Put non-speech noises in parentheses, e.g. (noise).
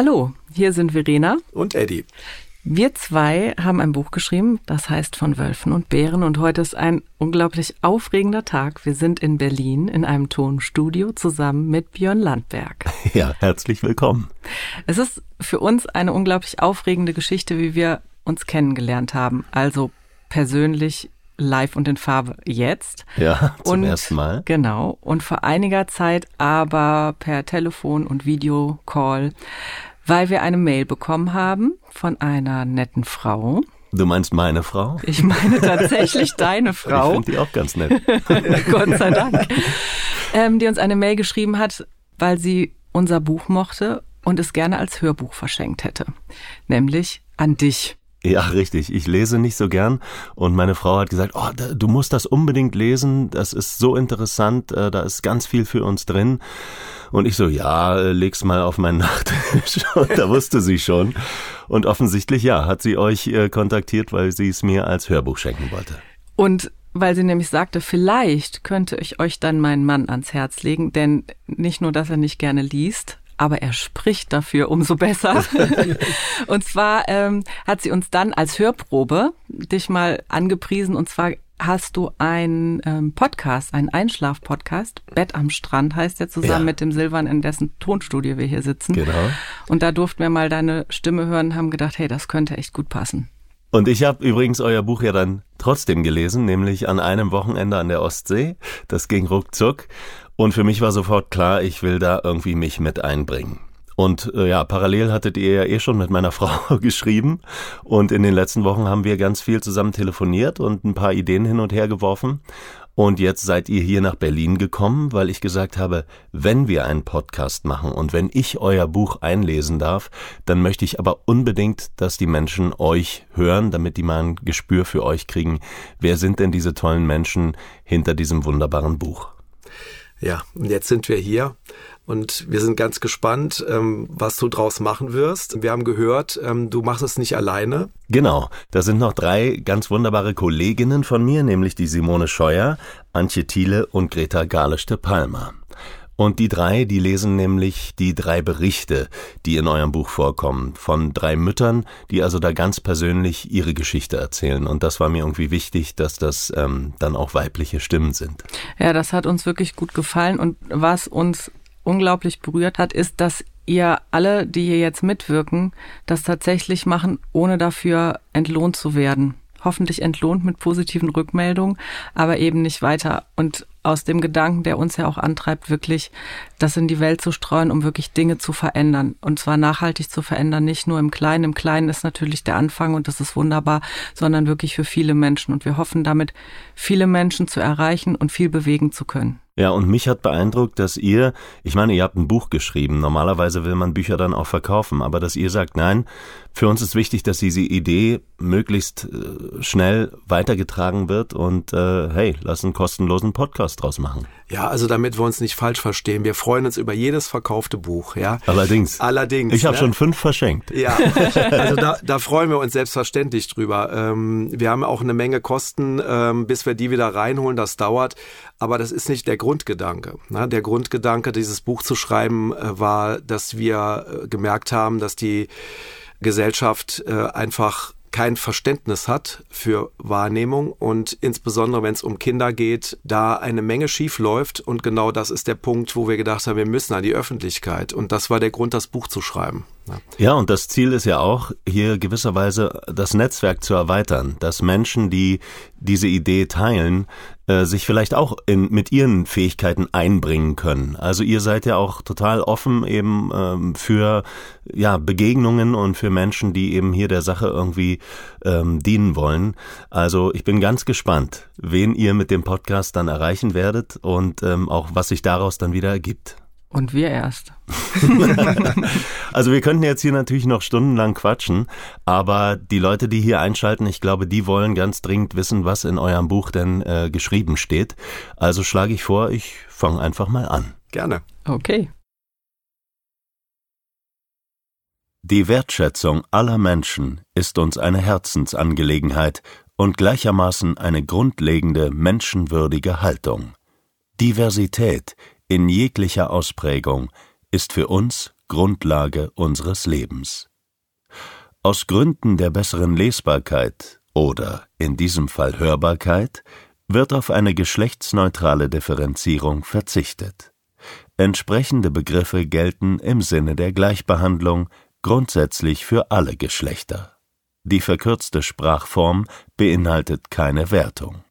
Hallo, hier sind Verena und Eddie. Wir zwei haben ein Buch geschrieben, das heißt von Wölfen und Bären und heute ist ein unglaublich aufregender Tag. Wir sind in Berlin in einem Tonstudio zusammen mit Björn Landberg. (laughs) Ja, herzlich willkommen. Es ist für uns eine unglaublich aufregende Geschichte, wie wir uns kennengelernt haben. Also persönlich live und in Farbe jetzt. Ja, zum und, ersten Mal. Genau. Und vor einiger Zeit aber per Telefon und Videocall, weil wir eine Mail bekommen haben von einer netten Frau. Du meinst meine Frau? Ich meine tatsächlich deine Frau. Ich finde die auch ganz nett. (laughs) Gott sei Dank. Ähm, die uns eine Mail geschrieben hat, weil sie unser Buch mochte und es gerne als Hörbuch verschenkt hätte. Nämlich an dich. Ja, richtig. Ich lese nicht so gern und meine Frau hat gesagt, oh, du musst das unbedingt lesen, das ist so interessant, äh, da ist ganz viel für uns drin. Und ich so, ja, leg's mal auf meinen (laughs) Nachttisch. Und da wusste sie schon. Und offensichtlich, ja, hat sie euch äh, kontaktiert, weil sie es mir als Hörbuch schenken wollte. Und weil sie nämlich sagte, vielleicht könnte ich euch dann meinen Mann ans Herz legen, denn nicht nur, dass er nicht gerne liest, aber er spricht dafür umso besser. (laughs) und zwar ähm, hat sie uns dann als Hörprobe dich mal angepriesen und zwar hast du einen ähm, Podcast, einen Einschlaf-Podcast. Bett am Strand heißt der zusammen ja. mit dem Silvan, in dessen Tonstudio wir hier sitzen. Genau. Und da durften wir mal deine Stimme hören und haben gedacht, hey, das könnte echt gut passen. Und ich habe übrigens euer Buch ja dann trotzdem gelesen, nämlich an einem Wochenende an der Ostsee. Das ging ruckzuck. Und für mich war sofort klar, ich will da irgendwie mich mit einbringen. Und äh, ja, parallel hattet ihr ja eh schon mit meiner (laughs) Frau geschrieben. Und in den letzten Wochen haben wir ganz viel zusammen telefoniert und ein paar Ideen hin und her geworfen. Und jetzt seid ihr hier nach Berlin gekommen, weil ich gesagt habe, wenn wir einen Podcast machen und wenn ich euer Buch einlesen darf, dann möchte ich aber unbedingt, dass die Menschen euch hören, damit die mal ein Gespür für euch kriegen. Wer sind denn diese tollen Menschen hinter diesem wunderbaren Buch? Ja, und jetzt sind wir hier und wir sind ganz gespannt, ähm, was du draus machen wirst. Wir haben gehört, ähm, du machst es nicht alleine. Genau, da sind noch drei ganz wunderbare Kolleginnen von mir, nämlich die Simone Scheuer, Antje Thiele und Greta Galisch de. Und die drei, die lesen nämlich die drei Berichte, die in eurem Buch vorkommen, von drei Müttern, die also da ganz persönlich ihre Geschichte erzählen. Und das war mir irgendwie wichtig, dass das ähm, dann auch weibliche Stimmen sind. Ja, das hat uns wirklich gut gefallen. Und was uns unglaublich berührt hat, ist, dass ihr alle, die hier jetzt mitwirken, das tatsächlich machen, ohne dafür entlohnt zu werden. Hoffentlich entlohnt mit positiven Rückmeldungen, aber eben nicht weiter. Und aus dem Gedanken, der uns ja auch antreibt, wirklich das in die Welt zu streuen, um wirklich Dinge zu verändern. Und zwar nachhaltig zu verändern, nicht nur im Kleinen. Im Kleinen ist natürlich der Anfang und das ist wunderbar, sondern wirklich für viele Menschen. Und wir hoffen damit, viele Menschen zu erreichen und viel bewegen zu können. Ja, und mich hat beeindruckt, dass ihr, ich meine, ihr habt ein Buch geschrieben. Normalerweise will man Bücher dann auch verkaufen, aber dass ihr sagt, nein, für uns ist wichtig, dass diese Idee möglichst äh, schnell weitergetragen wird und äh, hey, lass einen kostenlosen Podcast draus machen. Ja, also damit wir uns nicht falsch verstehen, wir freuen uns über jedes verkaufte Buch, ja. Allerdings. Allerdings. Ich habe ne? schon fünf verschenkt. Ja, (laughs) also da, da freuen wir uns selbstverständlich drüber. Ähm, wir haben auch eine Menge Kosten, ähm, bis wir die wieder reinholen, das dauert. Aber das ist nicht der Grundgedanke. Der Grundgedanke, dieses Buch zu schreiben, äh, war, dass wir äh, gemerkt haben, dass die Gesellschaft äh, einfach kein Verständnis hat für Wahrnehmung und insbesondere wenn es um Kinder geht, da eine Menge schief läuft und genau das ist der Punkt, wo wir gedacht haben, wir müssen an die Öffentlichkeit und das war der Grund, das Buch zu schreiben. Ja. ja, und das Ziel ist ja auch, hier gewisserweise das Netzwerk zu erweitern, dass Menschen, die diese Idee teilen, äh, sich vielleicht auch in, mit ihren Fähigkeiten einbringen können. Also ihr seid ja auch total offen eben ähm, für ja, Begegnungen und für Menschen, die eben hier der Sache irgendwie ähm, dienen wollen. Also ich bin ganz gespannt, wen ihr mit dem Podcast dann erreichen werdet und ähm, auch was sich daraus dann wieder ergibt. Und wir erst. (laughs) also wir könnten jetzt hier natürlich noch stundenlang quatschen, aber die Leute, die hier einschalten, ich glaube, die wollen ganz dringend wissen, was in eurem Buch denn äh, geschrieben steht. Also schlage ich vor, ich fange einfach mal an. Gerne. Okay. Die Wertschätzung aller Menschen ist uns eine Herzensangelegenheit und gleichermaßen eine grundlegende menschenwürdige Haltung. Diversität in jeglicher Ausprägung ist für uns Grundlage unseres Lebens. Aus Gründen der besseren Lesbarkeit oder in diesem Fall Hörbarkeit wird auf eine geschlechtsneutrale Differenzierung verzichtet. Entsprechende Begriffe gelten im Sinne der Gleichbehandlung grundsätzlich für alle Geschlechter. Die verkürzte Sprachform beinhaltet keine Wertung